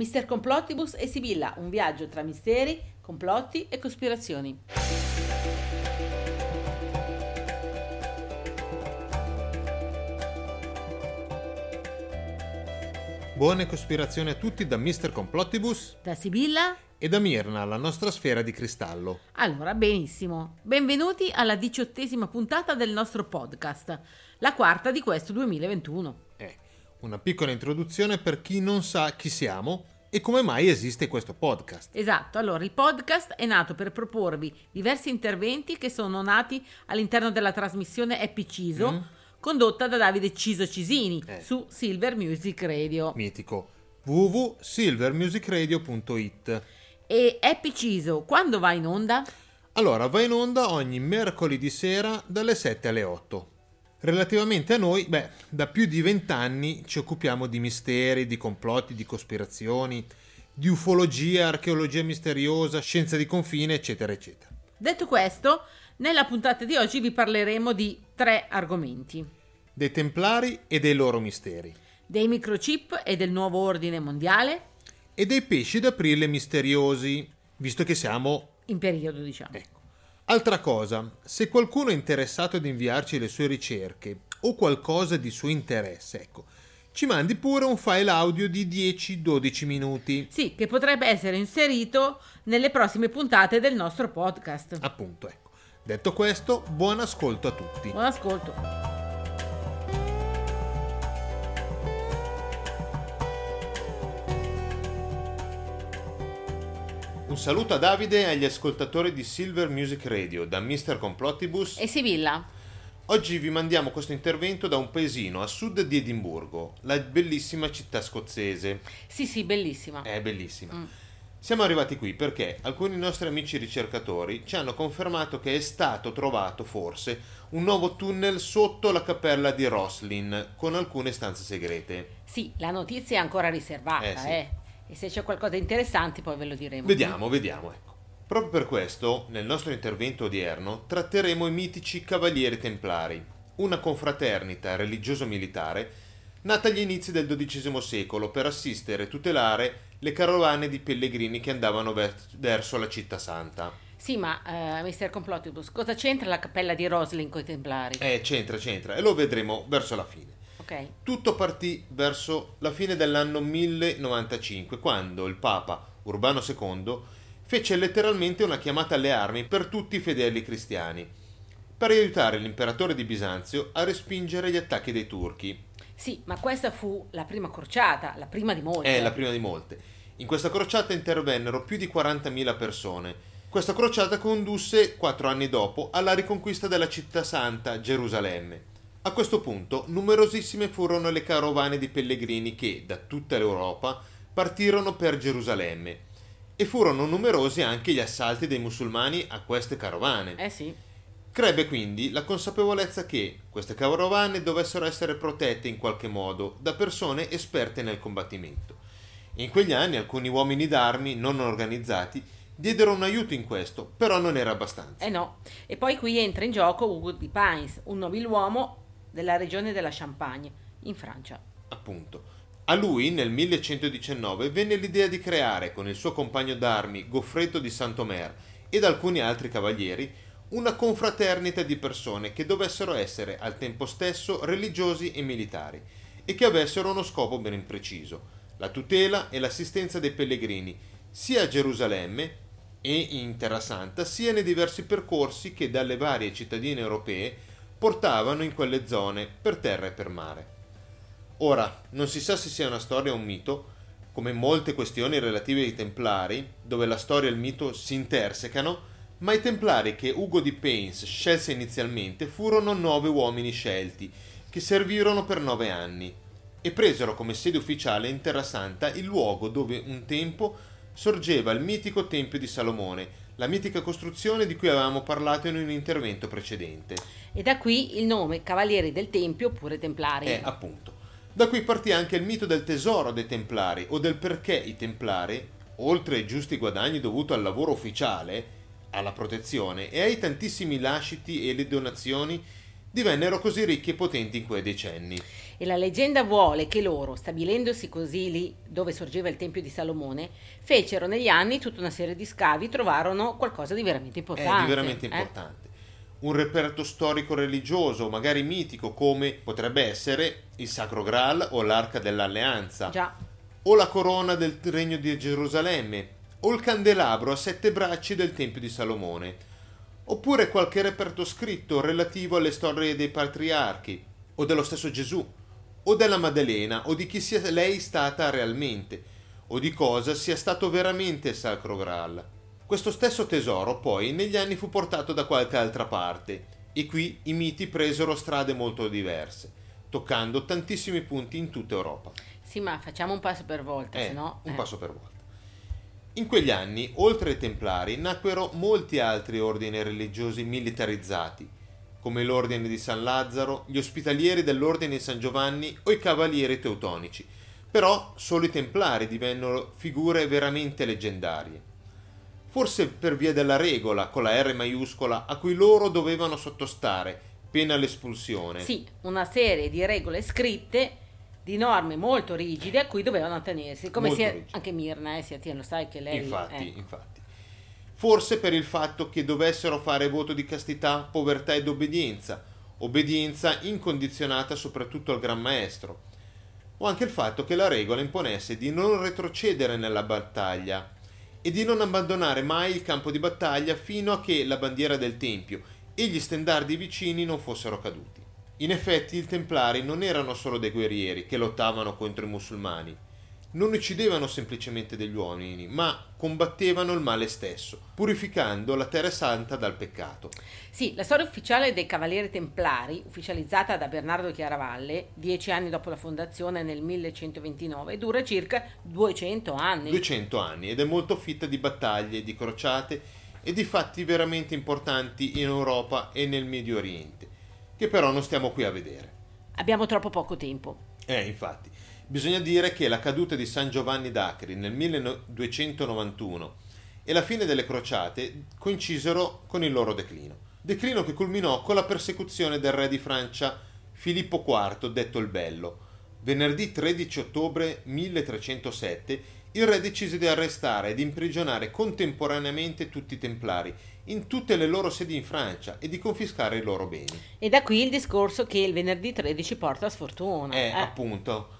Mister Complottibus e Sibilla, un viaggio tra misteri, complotti e cospirazioni. Buone cospirazioni a tutti da Mister Complottibus Da Sibilla? e da Mirna, la nostra sfera di cristallo. Allora, benissimo. Benvenuti alla diciottesima puntata del nostro podcast, la quarta di questo 2021. Eh, una piccola introduzione per chi non sa chi siamo e come mai esiste questo podcast. Esatto, allora il podcast è nato per proporvi diversi interventi che sono nati all'interno della trasmissione Happy Ciso, Mm. condotta da Davide Ciso Cisini Eh. su Silver Music Radio. Mitico www.silvermusicradio.it E Happy Ciso, quando va in onda? Allora, va in onda ogni mercoledì sera dalle 7 alle 8. Relativamente a noi, beh, da più di vent'anni ci occupiamo di misteri, di complotti, di cospirazioni, di ufologia, archeologia misteriosa, scienza di confine, eccetera, eccetera. Detto questo, nella puntata di oggi vi parleremo di tre argomenti. Dei templari e dei loro misteri. Dei microchip e del nuovo ordine mondiale, E dei pesci d'aprile misteriosi, visto che siamo... in periodo diciamo. Ecco. Altra cosa, se qualcuno è interessato ad inviarci le sue ricerche o qualcosa di suo interesse, ecco, ci mandi pure un file audio di 10-12 minuti. Sì, che potrebbe essere inserito nelle prossime puntate del nostro podcast. Appunto, ecco. Detto questo, buon ascolto a tutti. Buon ascolto. Un saluto a Davide e agli ascoltatori di Silver Music Radio da Mr. Complottibus. E Sibilla? Oggi vi mandiamo questo intervento da un paesino a sud di Edimburgo, la bellissima città scozzese. Sì, sì, bellissima. È bellissima. Mm. Siamo arrivati qui perché alcuni nostri amici ricercatori ci hanno confermato che è stato trovato forse un nuovo tunnel sotto la cappella di Roslin con alcune stanze segrete. Sì, la notizia è ancora riservata, Eh, sì. eh. E se c'è qualcosa di interessante poi ve lo diremo. Vediamo, vediamo, ecco. Proprio per questo, nel nostro intervento odierno, tratteremo i mitici Cavalieri Templari, una confraternita religioso-militare nata agli inizi del XII secolo per assistere e tutelare le carovane di pellegrini che andavano ver- verso la città santa. Sì, ma eh, Mr. Complottibus, cosa c'entra la cappella di Roslin con i Templari? Eh, c'entra, c'entra, e lo vedremo verso la fine. Ok. Tutto partì verso la fine dell'anno 1095, quando il Papa Urbano II fece letteralmente una chiamata alle armi per tutti i fedeli cristiani, per aiutare l'imperatore di Bisanzio a respingere gli attacchi dei turchi. Sì, ma questa fu la prima crociata, la prima di molte. È la prima di molte. In questa crociata intervennero più di 40.000 persone. Questa crociata condusse, quattro anni dopo, alla riconquista della città santa, Gerusalemme. A questo punto, numerosissime furono le carovane di pellegrini che, da tutta l'Europa, partirono per Gerusalemme. E furono numerosi anche gli assalti dei musulmani a queste carovane. Eh sì. Crebbe quindi la consapevolezza che queste carovane dovessero essere protette in qualche modo da persone esperte nel combattimento. In quegli anni alcuni uomini d'armi non organizzati diedero un aiuto in questo, però non era abbastanza. Eh no. E poi qui entra in gioco Ugo di Pines, un nobiluomo della regione della Champagne, in Francia. Appunto. A lui nel 1119 venne l'idea di creare con il suo compagno d'armi Goffredo di Santomer ed alcuni altri cavalieri una confraternita di persone che dovessero essere al tempo stesso religiosi e militari e che avessero uno scopo ben preciso, la tutela e l'assistenza dei pellegrini sia a Gerusalemme e in Terra Santa sia nei diversi percorsi che dalle varie cittadine europee portavano in quelle zone per terra e per mare. Ora, non si sa se sia una storia o un mito, come molte questioni relative ai Templari, dove la storia e il mito si intersecano, ma i Templari che Ugo di Paynes scelse inizialmente furono nove uomini scelti, che servirono per nove anni, e presero come sede ufficiale in Terra Santa il luogo dove un tempo sorgeva il mitico Tempio di Salomone, la mitica costruzione di cui avevamo parlato in un intervento precedente. E da qui il nome Cavalieri del Tempio oppure Templari. Eh, appunto. Da qui partì anche il mito del tesoro dei Templari o del perché i Templari, oltre ai giusti guadagni dovuti al lavoro ufficiale, alla protezione e ai tantissimi lasciti e le donazioni, divennero così ricchi e potenti in quei decenni. E la leggenda vuole che loro, stabilendosi così lì dove sorgeva il Tempio di Salomone, fecero negli anni tutta una serie di scavi, trovarono qualcosa di veramente importante. È di veramente eh? importante. Un reperto storico religioso, magari mitico, come potrebbe essere il Sacro Graal o l'Arca dell'Alleanza. Già. O la corona del Regno di Gerusalemme, o il candelabro a sette bracci del Tempio di Salomone, oppure qualche reperto scritto relativo alle storie dei patriarchi, o dello stesso Gesù, o della Maddalena, o di chi sia lei stata realmente, o di cosa sia stato veramente il Sacro Graal. Questo stesso tesoro poi negli anni fu portato da qualche altra parte, e qui i miti presero strade molto diverse, toccando tantissimi punti in tutta Europa. Sì, ma facciamo un passo per volta, Eh, se no... un eh. passo per volta. In quegli anni, oltre ai Templari, nacquero molti altri ordini religiosi militarizzati, come l'Ordine di San Lazzaro, gli ospitalieri dell'Ordine di San Giovanni o i Cavalieri Teutonici. Però solo i Templari divennero figure veramente leggendarie. Forse per via della regola, con la R maiuscola, a cui loro dovevano sottostare, pena l'espulsione. Sì, una serie di regole scritte, di norme molto rigide a cui dovevano attenersi, come Molto sia rigide. anche Mirna, eh, si attiene, lo sai che lei... Infatti, ecco. infatti. Forse per il fatto che dovessero fare voto di castità, povertà ed obbedienza, obbedienza incondizionata soprattutto al Gran Maestro, o anche il fatto che la regola imponesse di non retrocedere nella battaglia e di non abbandonare mai il campo di battaglia fino a che la bandiera del Tempio e gli stendardi vicini non fossero caduti. In effetti i Templari non erano solo dei guerrieri che lottavano contro i musulmani, non uccidevano semplicemente degli uomini, ma combattevano il male stesso, purificando la terra santa dal peccato. Sì, la storia ufficiale dei Cavalieri Templari, ufficializzata da Bernardo Chiaravalle, dieci anni dopo la fondazione nel 1129, dura circa 200 anni. 200 anni ed è molto fitta di battaglie, di crociate e di fatti veramente importanti in Europa e nel Medio Oriente, che però non stiamo qui a vedere. Abbiamo troppo poco tempo. Eh, infatti, bisogna dire che la caduta di San Giovanni d'Acri nel 1291 e la fine delle crociate coincisero con il loro declino. Declino che culminò con la persecuzione del re di Francia Filippo IV, detto il Bello. Venerdì 13 ottobre 1307 il re decise di arrestare ed imprigionare contemporaneamente tutti i templari in tutte le loro sedi in Francia e di confiscare i loro beni. E da qui il discorso che il venerdì 13 porta sfortuna. Eh, eh. appunto.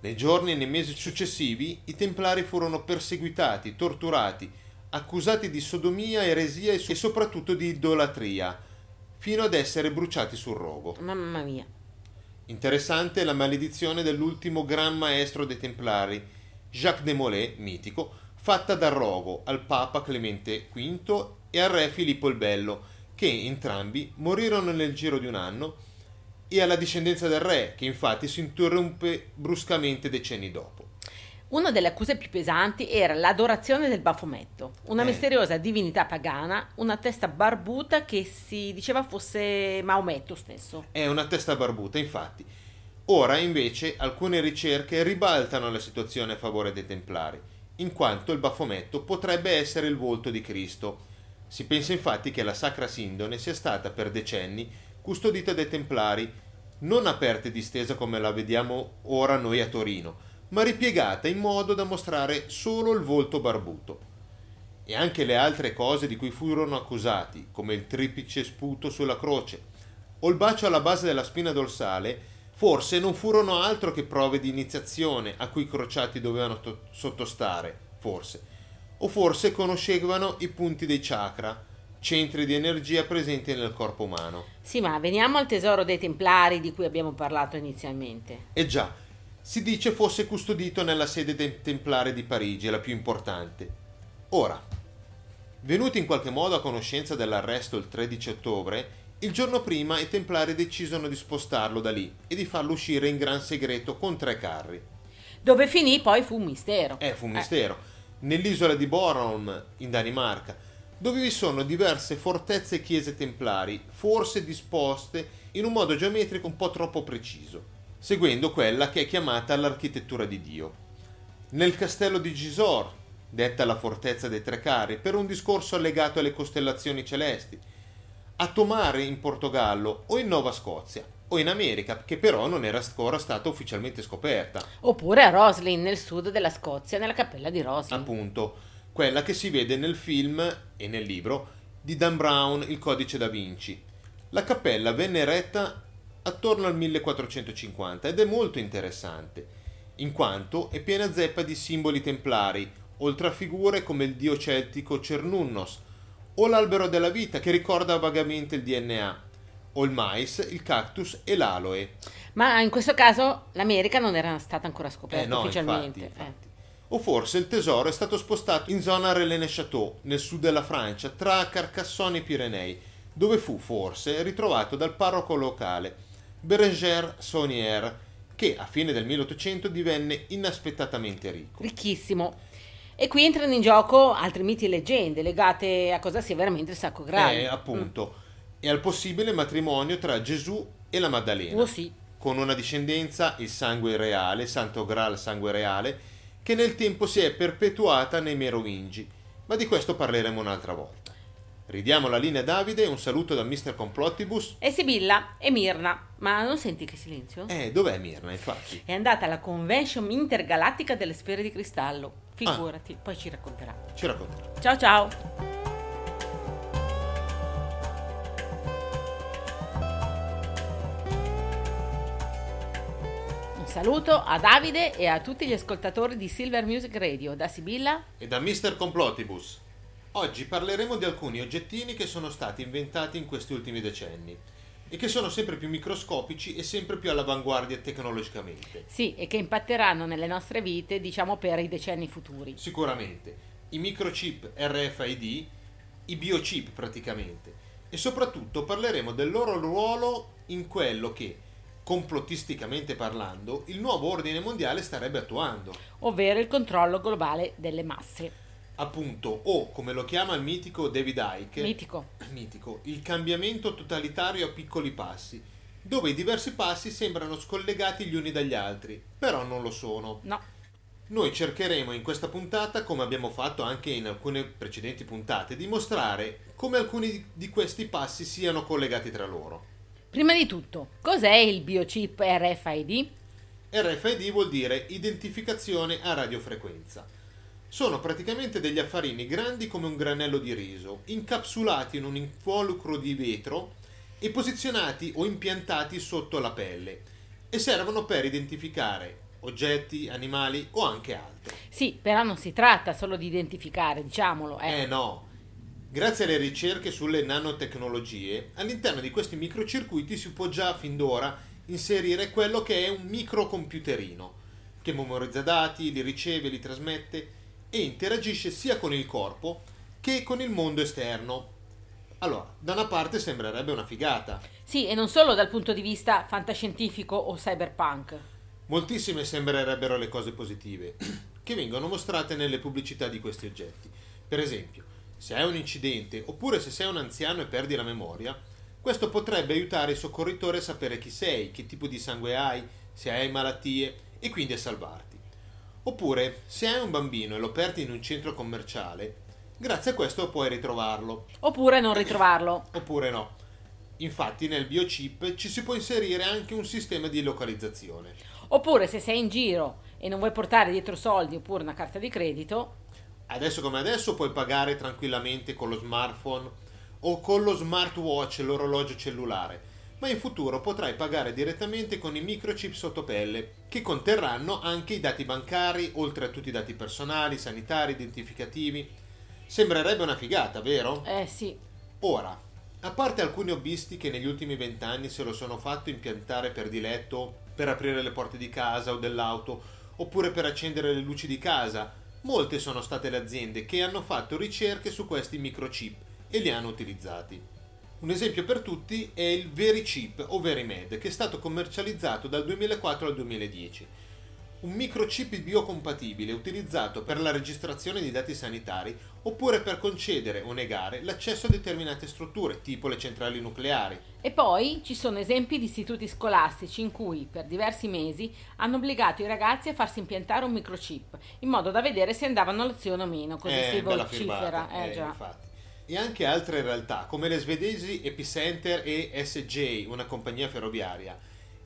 Nei giorni e nei mesi successivi i templari furono perseguitati, torturati, accusati di sodomia, eresia e so- e soprattutto di idolatria, fino ad essere bruciati sul rogo. Mamma mia. Interessante la maledizione dell'ultimo gran maestro dei templari, Jacques de Molay, mitico, fatta dal rogo al papa Clemente V e al re Filippo il Bello, che entrambi morirono nel giro di un anno, e alla discendenza del re, che infatti si interrompe bruscamente decenni dopo. Una delle accuse più pesanti era l'adorazione del Bafometto, una Eh. misteriosa divinità pagana, una testa barbuta che si diceva fosse Maometto stesso. È una testa barbuta, infatti. Ora, invece, alcune ricerche ribaltano la situazione a favore dei Templari, in quanto il Bafometto potrebbe essere il volto di Cristo. Si pensa infatti che la Sacra Sindone sia stata per decenni custodita dai Templari, non aperta e distesa come la vediamo ora noi a Torino, ma ripiegata in modo da mostrare solo il volto barbuto. E anche le altre cose di cui furono accusati, come il triplice sputo sulla croce o il bacio alla base della spina dorsale, forse non furono altro che prove di iniziazione a cui i crociati dovevano to- sottostare, forse. O forse conoscevano i punti dei chakra, centri di energia presenti nel corpo umano. Sì, ma veniamo al tesoro dei Templari di cui abbiamo parlato inizialmente. E già, si dice fosse custodito nella sede dei Templari di Parigi, la più importante. Ora, venuti in qualche modo a conoscenza dell'arresto il 13 ottobre, il giorno prima i Templari decidono di spostarlo da lì e di farlo uscire in gran segreto con tre carri. Dove finì poi fu un mistero. Eh, fu un mistero. Nell'isola di Bornholm, in Danimarca, dove vi sono diverse fortezze e chiese templari, forse disposte in un modo geometrico un po' troppo preciso, seguendo quella che è chiamata l'architettura di Dio. Nel castello di Gisors, detta la fortezza dei tre carri, per un discorso legato alle costellazioni celesti, a Tomare in Portogallo o in Nuova Scozia, o in America, che però non era ancora stata ufficialmente scoperta. Oppure a Roslin, nel sud della Scozia, nella cappella di Roslin. Appunto, quella che si vede nel film e nel libro di Dan Brown, Il codice da Vinci. La cappella venne eretta attorno al 1450 ed è molto interessante, in quanto è piena zeppa di simboli templari, oltre a figure come il dio celtico Cernunnos, o l'albero della vita che ricorda vagamente il DNA, o il mais, il cactus e l'aloe. Ma in questo caso l'America non era stata ancora scoperta Eh no, ufficialmente. infatti, eh. O forse il tesoro è stato spostato in zona Relais-Château, nel sud della Francia, tra Carcassonne e Pirenei, dove fu forse ritrovato dal parroco locale, Berenger Saunier, che a fine del 1800 divenne inaspettatamente ricco. Ricchissimo. E qui entrano in gioco altri miti e leggende legate a cosa sia veramente il Sacro Graal. Eh, appunto, e al possibile matrimonio tra Gesù e la Maddalena. Oh sì. con una discendenza, il sangue reale, Santo Graal sangue reale, che nel tempo si è perpetuata nei Merovingi, ma di questo parleremo un'altra volta. Ridiamo la linea a Davide, un saluto da Mr. Complottibus. E Sibilla e Mirna. Ma non senti che silenzio? Eh, dov'è Mirna, infatti? È andata alla convention intergalattica delle sfere di cristallo. Figurati, poi ci racconterà. Ci racconterà. Ciao ciao! Saluto a Davide e a tutti gli ascoltatori di Silver Music Radio, da Sibilla. E da Mr. Complottibus. Oggi parleremo di alcuni oggettini che sono stati inventati in questi ultimi decenni e che sono sempre più microscopici e sempre più all'avanguardia tecnologicamente. Sì, e che impatteranno nelle nostre vite, diciamo, per i decenni futuri. Sicuramente. I microchip RFID, i biochip praticamente. E soprattutto parleremo del loro ruolo in quello che, complottisticamente parlando, il nuovo ordine mondiale starebbe attuando. Ovvero il controllo globale delle masse. Appunto, o come lo chiama il mitico David Icke, Mitico. mitico, il cambiamento totalitario a piccoli passi, dove i diversi passi sembrano scollegati gli uni dagli altri, però non lo sono. No. Noi cercheremo in questa puntata, come abbiamo fatto anche in alcune precedenti puntate, di mostrare come alcuni di- di questi passi siano collegati tra loro. Prima di tutto, cos'è il biochip RFID? RFID vuol dire identificazione a radiofrequenza. Sono praticamente degli affarini grandi come un granello di riso, incapsulati in un involucro di vetro e posizionati o impiantati sotto la pelle e servono per identificare oggetti, animali o anche altro. Sì, però non si tratta solo di identificare, diciamolo. Eh. Eh no. Grazie alle ricerche sulle nanotecnologie, all'interno di questi microcircuiti si può già fin d'ora inserire quello che è un microcomputerino, che memorizza dati, li riceve, li trasmette e interagisce sia con il corpo che con il mondo esterno. Allora, da una parte sembrerebbe una figata. Sì, e non solo dal punto di vista fantascientifico o cyberpunk. Moltissime sembrerebbero le cose positive che vengono mostrate nelle pubblicità di questi oggetti. Per esempio, se hai un incidente oppure se sei un anziano e perdi la memoria, questo potrebbe aiutare i soccorritori a sapere chi sei, che tipo di sangue hai, se hai malattie e quindi a salvarti. Oppure, se hai un bambino e lo perdi in un centro commerciale, grazie a questo puoi ritrovarlo. Oppure non ritrovarlo. Oppure no. Infatti nel biochip ci si può inserire anche un sistema di localizzazione. Oppure se sei in giro e non vuoi portare dietro soldi oppure una carta di credito, Adesso come adesso puoi pagare tranquillamente con lo smartphone o con lo smartwatch, l'orologio cellulare, ma in futuro potrai pagare direttamente con i microchip sotto pelle, che conterranno anche i dati bancari, oltre a tutti i dati personali, sanitari, identificativi. Sembrerebbe una figata, vero? eh sì, Ora, a parte alcuni hobbisti che negli ultimi vent'anni se lo sono fatto impiantare per diletto, per aprire le porte di casa o dell'auto, oppure per accendere le luci di casa, molte sono state le aziende che hanno fatto ricerche su questi microchip e li hanno utilizzati. Un esempio per tutti è il VeriChip o VeriMed, che è stato commercializzato dal 2004 al 2010. Un microchip biocompatibile utilizzato per la registrazione di dati sanitari oppure per concedere o negare l'accesso a determinate strutture, tipo le centrali nucleari. E poi ci sono esempi di istituti scolastici in cui per diversi mesi hanno obbligato i ragazzi a farsi impiantare un microchip in modo da vedere se andavano a lezione o meno, così Eh, si vocifera. Eh, eh, già. infatti. e anche altre realtà come le svedesi Epicenter e SJ, una compagnia ferroviaria,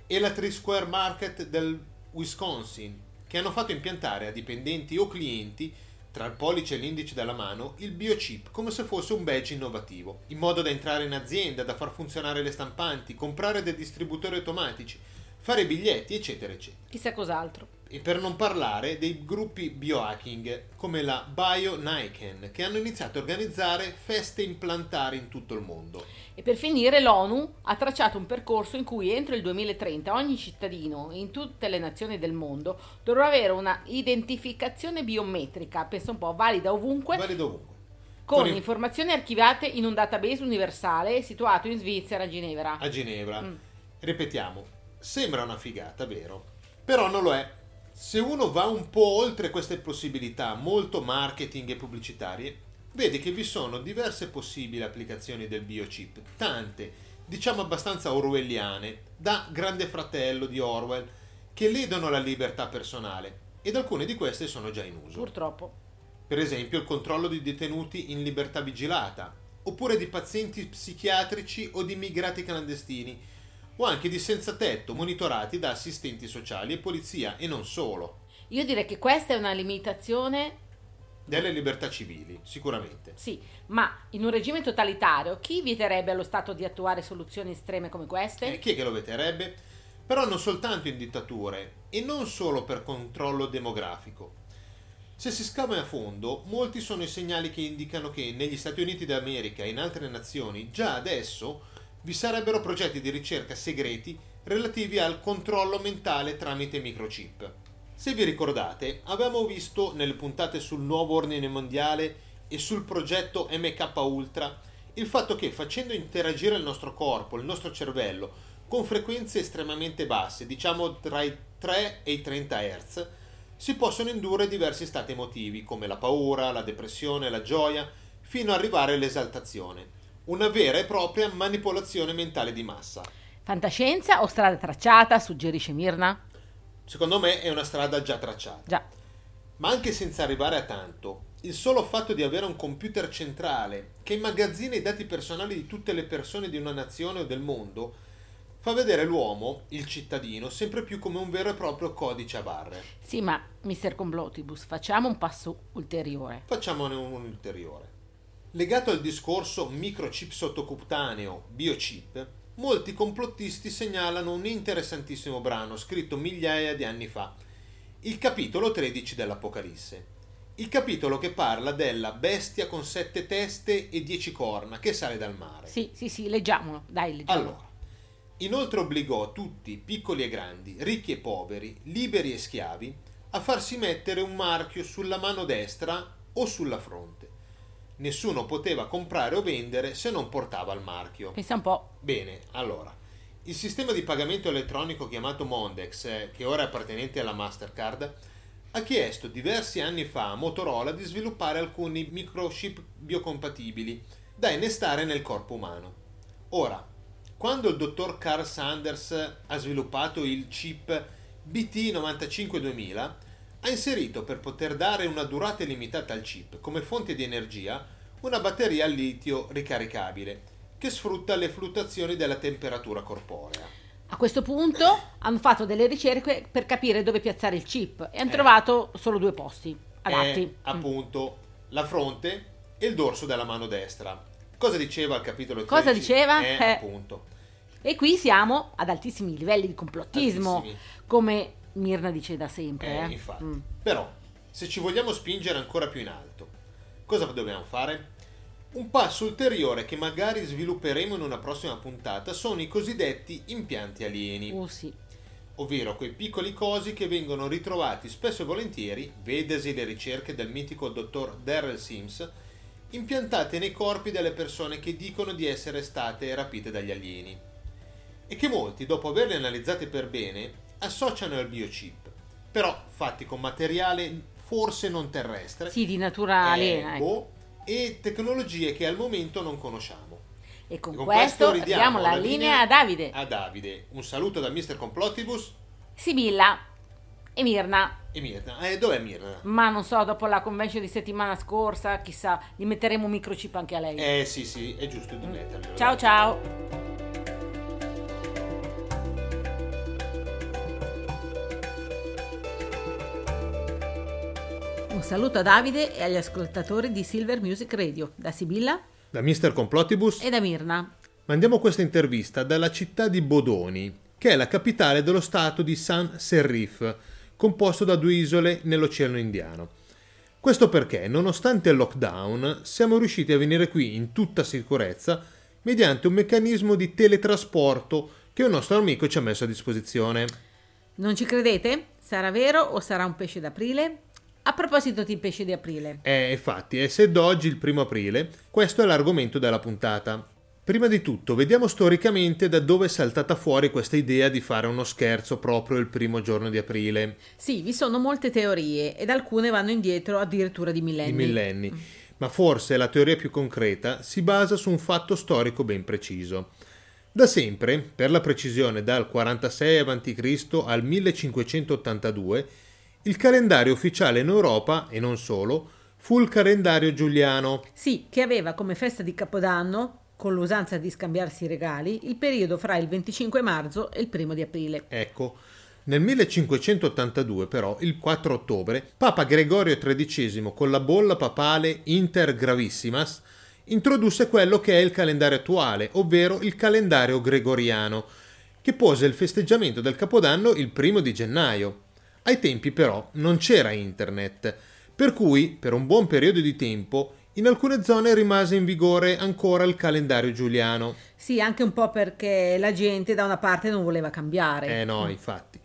e la Tree Square Market del Wisconsin, che hanno fatto impiantare a dipendenti o clienti tra il pollice e l'indice della mano il biochip come se fosse un badge innovativo, in modo da entrare in azienda, da far funzionare le stampanti, comprare dei distributori automatici, fare biglietti, eccetera, eccetera. Chissà cos'altro. E per non parlare dei gruppi biohacking come la BioNiken, che hanno iniziato a organizzare feste implantari in tutto il mondo. E per finire l'ONU ha tracciato un percorso in cui entro il 2030 ogni cittadino in tutte le nazioni del mondo dovrà avere una identificazione biometrica, penso un po' valida ovunque, Valida ovunque. con informazioni archiviate in un database universale situato in Svizzera, a Ginevra. a Ginevra. Mm. Ripetiamo, sembra una figata, vero? Però non lo è. Se uno va un po' oltre queste possibilità, molto marketing e pubblicitarie, vede che vi sono diverse possibili applicazioni del biochip, tante, diciamo abbastanza orwelliane, da Grande Fratello di Orwell, che ledono la libertà personale, ed alcune di queste sono già in uso. Purtroppo. Per esempio il controllo di detenuti in libertà vigilata, oppure di pazienti psichiatrici o di immigrati clandestini, o anche di senza tetto monitorati da assistenti sociali e polizia e non solo. Io direi che questa è una limitazione, Delle libertà civili, sicuramente. sì, ma in un regime totalitario chi vieterebbe allo Stato di attuare soluzioni estreme come queste? Eh, chi è che lo veterebbe? Però non soltanto in dittature e non solo per controllo demografico. Se si scava a fondo, molti sono i segnali che indicano che negli Stati Uniti d'America e in altre nazioni già adesso vi sarebbero progetti di ricerca segreti relativi al controllo mentale tramite microchip. Se vi ricordate, avevamo visto nelle puntate sul nuovo ordine mondiale e sul progetto MK Ultra il fatto che facendo interagire il nostro corpo, il nostro cervello, con frequenze estremamente basse, diciamo tra i 3 e i 30 Hz, si possono indurre diversi stati emotivi come la paura, la depressione, la gioia, fino ad arrivare all'esaltazione. Una vera e propria manipolazione mentale di massa. Fantascienza o strada tracciata, suggerisce Mirna? Secondo me è una strada già tracciata. Già. Ma anche senza arrivare a tanto, il solo fatto di avere un computer centrale che immagazzina i dati personali di tutte le persone di una nazione o del mondo fa vedere l'uomo, il cittadino, sempre più come un vero e proprio codice a barre. Sì, ma Mr. Complotibus, facciamo un passo ulteriore. Facciamone un ulteriore. Legato al discorso microchip sottocutaneo, biochip, molti complottisti segnalano un interessantissimo brano scritto migliaia di anni fa, il capitolo 13 dell'Apocalisse. Il capitolo che parla della bestia con sette teste e dieci corna che sale dal mare. Sì, sì, sì, leggiamolo. Dai, leggiamolo. Allora, inoltre obbligò tutti, piccoli e grandi, ricchi e poveri, liberi e schiavi, a farsi mettere un marchio sulla mano destra o sulla fronte. Nessuno poteva comprare o vendere se non portava il marchio. Pensa un po'. Bene, allora, il sistema di pagamento elettronico chiamato Mondex, eh, che ora è appartenente alla Mastercard, ha chiesto diversi anni fa a Motorola di sviluppare alcuni microchip biocompatibili da innestare nel corpo umano. Ora, quando il dottor Carl Sanders ha sviluppato il chip BT952000, ha inserito per poter dare una durata illimitata al chip come fonte di energia una batteria al litio ricaricabile che sfrutta le fluttuazioni della temperatura corporea. A questo punto hanno fatto delle ricerche per capire dove piazzare il chip e hanno Eh. trovato solo due posti adatti. È appunto la fronte e il dorso della mano destra. Cosa diceva il capitolo 13? Cosa diceva? Eh, Eh. appunto. E qui siamo ad altissimi livelli di complottismo, Altissimi. come Mirna dice da sempre. Eh, eh. infatti. Mm. Però, se ci vogliamo spingere ancora più in alto, cosa dobbiamo fare? Un passo ulteriore che magari svilupperemo in una prossima puntata sono i cosiddetti impianti alieni, Oh sì. ovvero quei piccoli cosi che vengono ritrovati spesso e volentieri, vedesi le ricerche del mitico dottor Darrell Sims, impiantati nei corpi delle persone che dicono di essere state rapite dagli alieni e che molti, dopo averli analizzati per bene, associano al biochip, però fatti con materiale forse non terrestre Sì, di natura aliena. ecco. e tecnologie che al momento non conosciamo. E con, E con questo, ridiamo diamo la linea a Davide, A Davide, un saluto da Mr. Complotibus Sibilla e Mirna. E Mirna? Eh, dov'è Mirna? Ma non so, dopo la convention di settimana scorsa, chissà, gli metteremo un microchip anche a lei. Eh sì sì, è giusto di metterlo. Ciao ciao. Un saluto a Davide e agli ascoltatori di Silver Music Radio, da Sibilla Da Mr. Complotibus e da Mirna. mandiamo questa intervista dalla città di Bodoni, che è la capitale dello stato di San Serif, composto da due isole nell'Oceano Indiano. Questo perché, nonostante il lockdown, siamo riusciti a venire qui in tutta sicurezza mediante un meccanismo di teletrasporto che un nostro amico ci ha messo a disposizione. Non ci credete? Sarà vero o sarà un pesce d'aprile? A proposito di pesce di aprile, Eh, infatti, essendo oggi il primo aprile, questo è l'argomento della puntata. Prima di tutto, vediamo storicamente da dove è saltata fuori questa idea di fare uno scherzo proprio il primo giorno di aprile, sì, vi sono molte teorie ed alcune vanno indietro addirittura di millenni. di millenni, ma forse la teoria più concreta si basa su un fatto storico ben preciso. Da sempre, per la precisione dal 46 a.C. al 1582, il calendario ufficiale in Europa, e non solo, fu il calendario giuliano, Sì, che aveva come festa di Capodanno, con l'usanza di scambiarsi i regali, il periodo fra il 25 marzo e il primo di aprile. Ecco, nel 1582 però, il 4 ottobre, Papa Gregorio XIII con la bolla papale Inter Gravissimas introdusse quello che è il calendario attuale, ovvero il calendario gregoriano, che pose il festeggiamento del Capodanno il primo di gennaio. Ai tempi però non c'era internet, per cui per un buon periodo di tempo in alcune zone rimase in vigore ancora il calendario giuliano. Sì, anche un po' perché la gente da una parte non voleva cambiare. Eh no, infatti.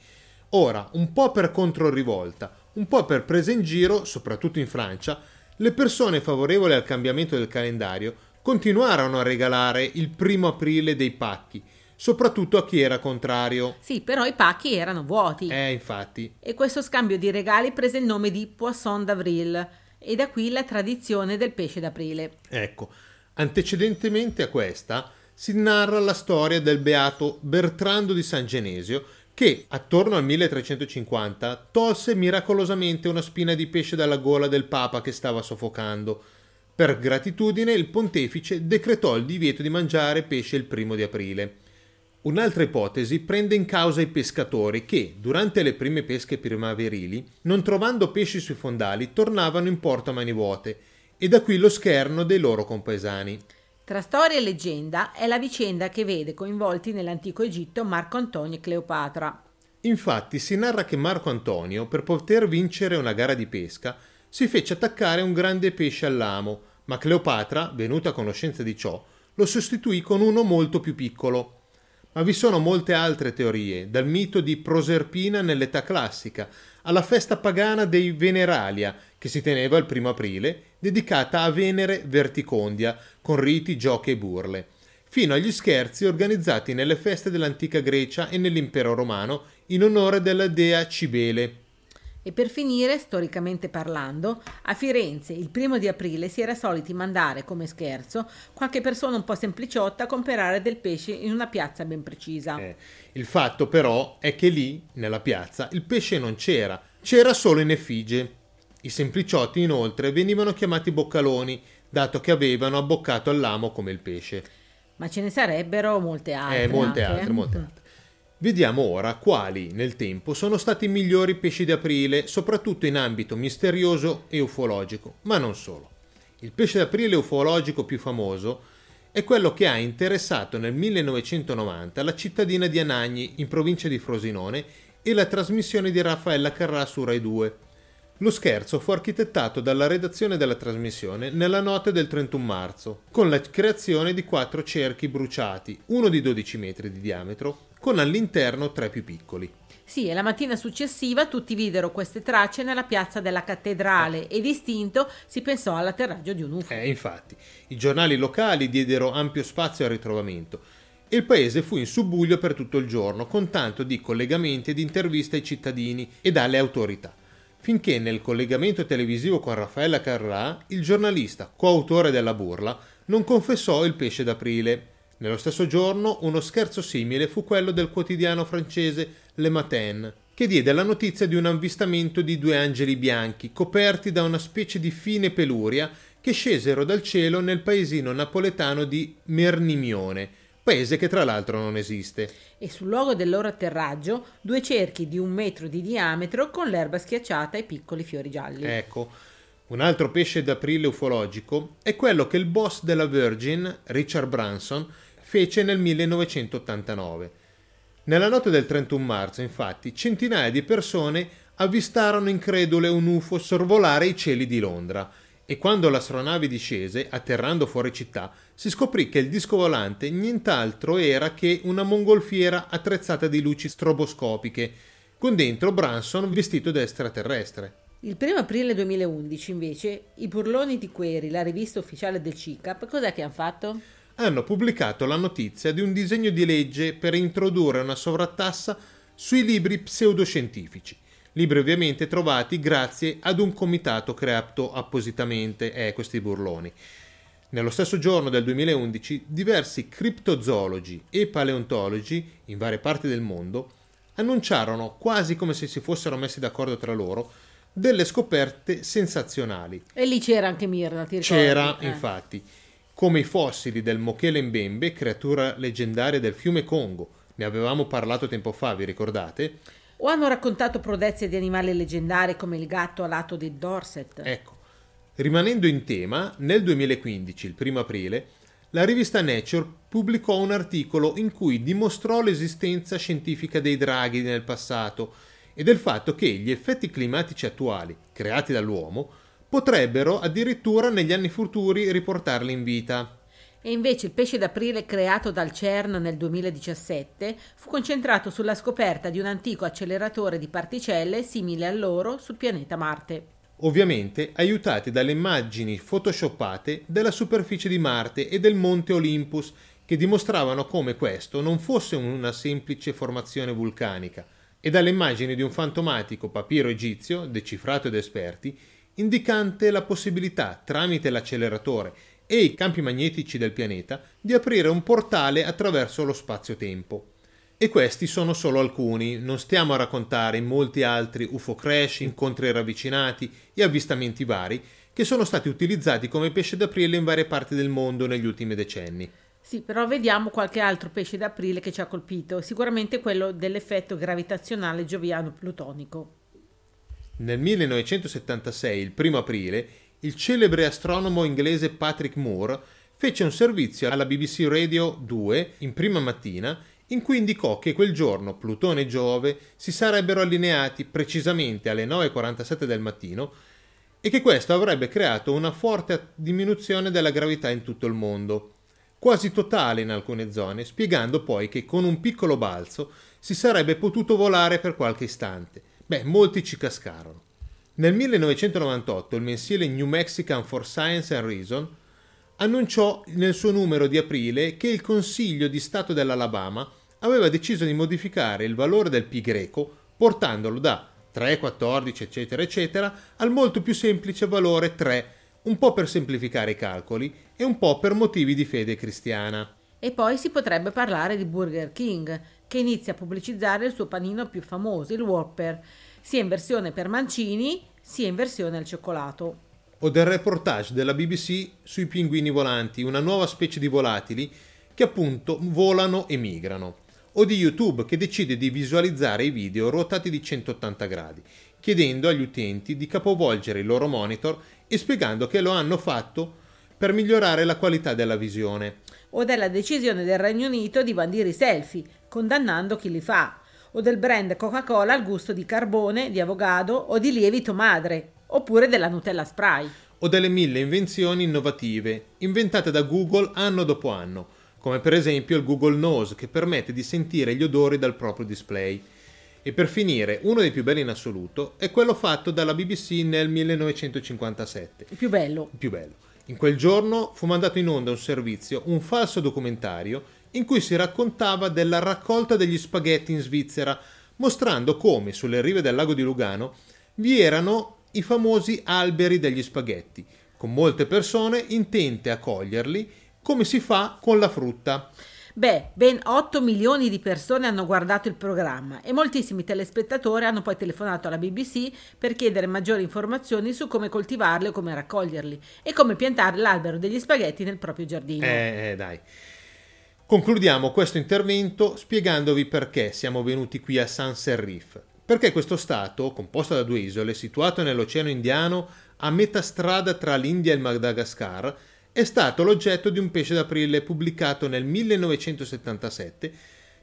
Ora, un po' per controrivolta, un po' per presa in giro, soprattutto in Francia, le persone favorevoli al cambiamento del calendario continuarono a regalare il primo aprile dei pacchi, soprattutto a chi era contrario. Sì, però i pacchi erano vuoti. Eh, infatti. E questo scambio di regali prese il nome di Poisson d'Avril e da qui la tradizione del pesce d'aprile. Ecco, antecedentemente a questa si narra la storia del beato Bertrando di San Genesio che, attorno al 1350, tolse miracolosamente una spina di pesce dalla gola del papa che stava soffocando. Per gratitudine il pontefice decretò il divieto di mangiare pesce il primo di aprile. Un'altra ipotesi prende in causa i pescatori che, durante le prime pesche primaverili, non trovando pesci sui fondali, tornavano in porto a mani vuote, e da qui lo scherno dei loro compaesani. Tra storia e leggenda è la vicenda che vede coinvolti nell'antico Egitto Marco Antonio e Cleopatra. Infatti si narra che Marco Antonio, per poter vincere una gara di pesca, si fece attaccare un grande pesce all'amo, ma Cleopatra, venuta a conoscenza di ciò, lo sostituì con uno molto più piccolo. Ma vi sono molte altre teorie, dal mito di Proserpina nell'età classica, alla festa pagana dei Veneralia, che si teneva il primo aprile, dedicata a Venere Verticondia, con riti, giochi e burle, fino agli scherzi organizzati nelle feste dell'antica Grecia e nell'impero romano in onore della dea Cibele. E per finire, storicamente parlando, a Firenze il primo di aprile si era soliti mandare come scherzo qualche persona un po' sempliciotta a comprare del pesce in una piazza ben precisa. Eh, il fatto però è che lì, nella piazza, il pesce non c'era, c'era solo in effigie. I sempliciotti inoltre venivano chiamati boccaloni, dato che avevano abboccato all'amo come il pesce. Ma ce ne sarebbero molte altre. Eh, molte altre, molte altre. Vediamo ora quali nel tempo sono stati i migliori pesci d'aprile, soprattutto in ambito misterioso e ufologico, ma non solo. Il pesce d'aprile ufologico più famoso è quello che ha interessato nel 1990 la cittadina di Anagni, in provincia di Frosinone, e la trasmissione di Raffaella Carrà su Rai 2. Lo scherzo fu architettato dalla redazione della trasmissione nella notte del 31 marzo, con la creazione di quattro cerchi bruciati, uno di 12 metri di diametro, con all'interno tre più piccoli. Sì, e la mattina successiva tutti videro queste tracce nella piazza della cattedrale e distinto si pensò all'atterraggio di un UFO. Eh, infatti, i giornali locali diedero ampio spazio al ritrovamento e il paese fu in subbuglio per tutto il giorno, con tanto di collegamenti ed interviste ai cittadini e alle autorità. Finché nel collegamento televisivo con Raffaella Carrà, il giornalista, coautore della burla, non confessò il pesce d'aprile. Nello stesso giorno uno scherzo simile fu quello del quotidiano francese Le Matin. che diede la notizia di un avvistamento di due angeli bianchi coperti da una specie di fine peluria che scesero dal cielo nel paesino napoletano di Mernimione, paese che tra l'altro non esiste. E sul luogo del loro atterraggio due cerchi di un metro di diametro con l'erba schiacciata e piccoli fiori gialli. Ecco, un altro pesce d'aprile ufologico è quello che il boss della Virgin, Richard Branson, fece nel 1989. Nella notte del 31 marzo, infatti, centinaia di persone avvistarono incredule un UFO sorvolare i cieli di Londra e quando l'astronave discese, atterrando fuori città, si scoprì che il disco volante nient'altro era che una mongolfiera attrezzata di luci stroboscopiche, con dentro Branson vestito da extraterrestre. Il 1 aprile 2011, invece, i burloni di Query, la rivista ufficiale del CICAP, cos'è che hanno fatto? hanno pubblicato la notizia di un disegno di legge per introdurre una sovrattassa sui libri pseudoscientifici. Libri ovviamente trovati grazie ad un comitato creato appositamente, eh, questi burloni. Nello stesso giorno del 2011, diversi criptozoologi e paleontologi in varie parti del mondo annunciarono, quasi come se si fossero messi d'accordo tra loro, delle scoperte sensazionali. E lì c'era anche Mirna, ti ricordi? C'era, eh. infatti come i fossili del Mochele Mbembe, creatura leggendaria del fiume Congo. Ne avevamo parlato tempo fa, vi ricordate? O hanno raccontato prodezze di animali leggendari come il gatto alato di Dorset. Ecco, rimanendo in tema, nel 2015, il primo aprile, la rivista Nature pubblicò un articolo in cui dimostrò l'esistenza scientifica dei draghi nel passato e del fatto che gli effetti climatici attuali, creati dall'uomo, potrebbero addirittura negli anni futuri riportarli in vita. E invece il pesce d'aprile creato dal CERN nel 2017 fu concentrato sulla scoperta di un antico acceleratore di particelle simile a loro sul pianeta Marte. Ovviamente aiutati dalle immagini photoshoppate della superficie di Marte e del monte Olympus che dimostravano come questo non fosse una semplice formazione vulcanica, e dalle immagini di un fantomatico papiro egizio, decifrato da esperti, indicante la possibilità, tramite l'acceleratore e i campi magnetici del pianeta, di aprire un portale attraverso lo spazio-tempo. E questi sono solo alcuni, non stiamo a raccontare molti altri UFO crash, incontri ravvicinati e avvistamenti vari che sono stati utilizzati come pesce d'aprile in varie parti del mondo negli ultimi decenni. Sì, però vediamo qualche altro pesce d'aprile che ci ha colpito, sicuramente quello dell'effetto gravitazionale gioviano-plutonico. Nel 1976, il primo aprile, il celebre astronomo inglese Patrick Moore fece un servizio alla BBC Radio 2 in prima mattina in cui indicò che quel giorno Plutone e Giove si sarebbero allineati precisamente alle 9.47 del mattino e che questo avrebbe creato una forte diminuzione della gravità in tutto il mondo, quasi totale in alcune zone, spiegando poi che con un piccolo balzo si sarebbe potuto volare per qualche istante. Beh, molti ci cascarono. Nel 1998 il mensile New Mexican for Science and Reason annunciò nel suo numero di aprile che il Consiglio di Stato dell'Alabama aveva deciso di modificare il valore del pi greco portandolo da 3, 14, eccetera, eccetera, al molto più semplice valore 3, un po' per semplificare i calcoli e un po' per motivi di fede cristiana. E poi si potrebbe parlare di Burger King, che inizia a pubblicizzare il suo panino più famoso, il Whopper, sia in versione per mancini sia in versione al cioccolato. O del reportage della BBC sui pinguini volanti, una nuova specie di volatili che appunto volano e migrano. O di YouTube che decide di visualizzare i video ruotati di 180 gradi, chiedendo agli utenti di capovolgere il loro monitor e spiegando che lo hanno fatto per migliorare la qualità della visione. O della decisione del Regno Unito di bandire i selfie, condannando chi li fa, o del brand Coca-Cola al gusto di carbone, di avogado o di lievito madre, oppure della Nutella Spray. O delle mille invenzioni innovative, inventate da Google anno dopo anno, come per esempio il Google Nose che permette di sentire gli odori dal proprio display. E per finire, uno dei più belli in assoluto è quello fatto dalla BBC nel 1957. Il più bello. Il più bello. In quel giorno fu mandato in onda un servizio, un falso documentario in cui si raccontava della raccolta degli spaghetti in Svizzera, mostrando come sulle rive del lago di Lugano vi erano i famosi alberi degli spaghetti, con molte persone intente a coglierli come si fa con la frutta. Beh, ben 8 milioni di persone hanno guardato il programma e moltissimi telespettatori hanno poi telefonato alla BBC per chiedere maggiori informazioni su come coltivarli o come raccoglierli e come piantare l'albero degli spaghetti nel proprio giardino. Eh, eh, dai. Concludiamo questo intervento spiegandovi perché siamo venuti qui a San Serif. Perché questo stato, composto da due isole, situato nell'Oceano Indiano a metà strada tra l'India e il Madagascar, è stato l'oggetto di un pesce d'aprile pubblicato nel 1977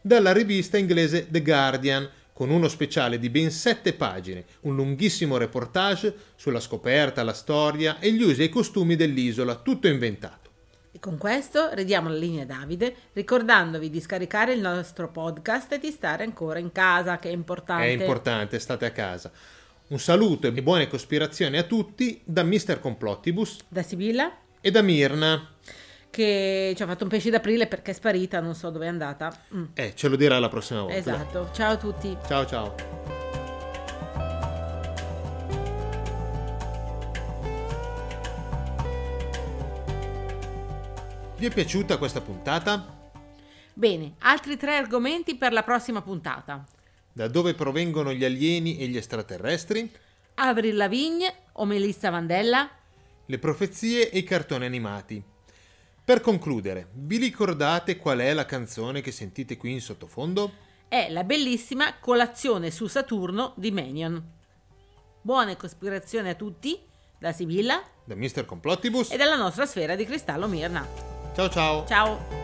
dalla rivista inglese The Guardian, con uno speciale di ben sette pagine, un lunghissimo reportage sulla scoperta, la storia e gli usi e i costumi dell'isola, tutto inventato. Con questo ridiamo la linea a Davide, ricordandovi di scaricare il nostro podcast e di stare ancora in casa, che è importante. È importante, state a casa. Un saluto e buone cospirazioni a tutti da Mr. Complottibus, Da Sibilla, e da Mirna. che ci ha fatto un pesce d'aprile perché è sparita, non so dove è andata. Mm. Eh, ce lo dirà la prossima volta. Esatto. Ciao a tutti. Ciao ciao. Vi è piaciuta questa puntata? Bene, altri tre argomenti per la prossima puntata. Da dove provengono gli alieni e gli extraterrestri? Avril Lavigne o Melissa Vandella? Le profezie e i cartoni animati. Per concludere, vi ricordate qual è la canzone che sentite qui in sottofondo? È la bellissima Colazione su Saturno di Menion. Buone cospirazioni a tutti da Sibilla Da Mr. Complottibus? e dalla nostra sfera di cristallo Mirna. Ciao ciao! Ciao!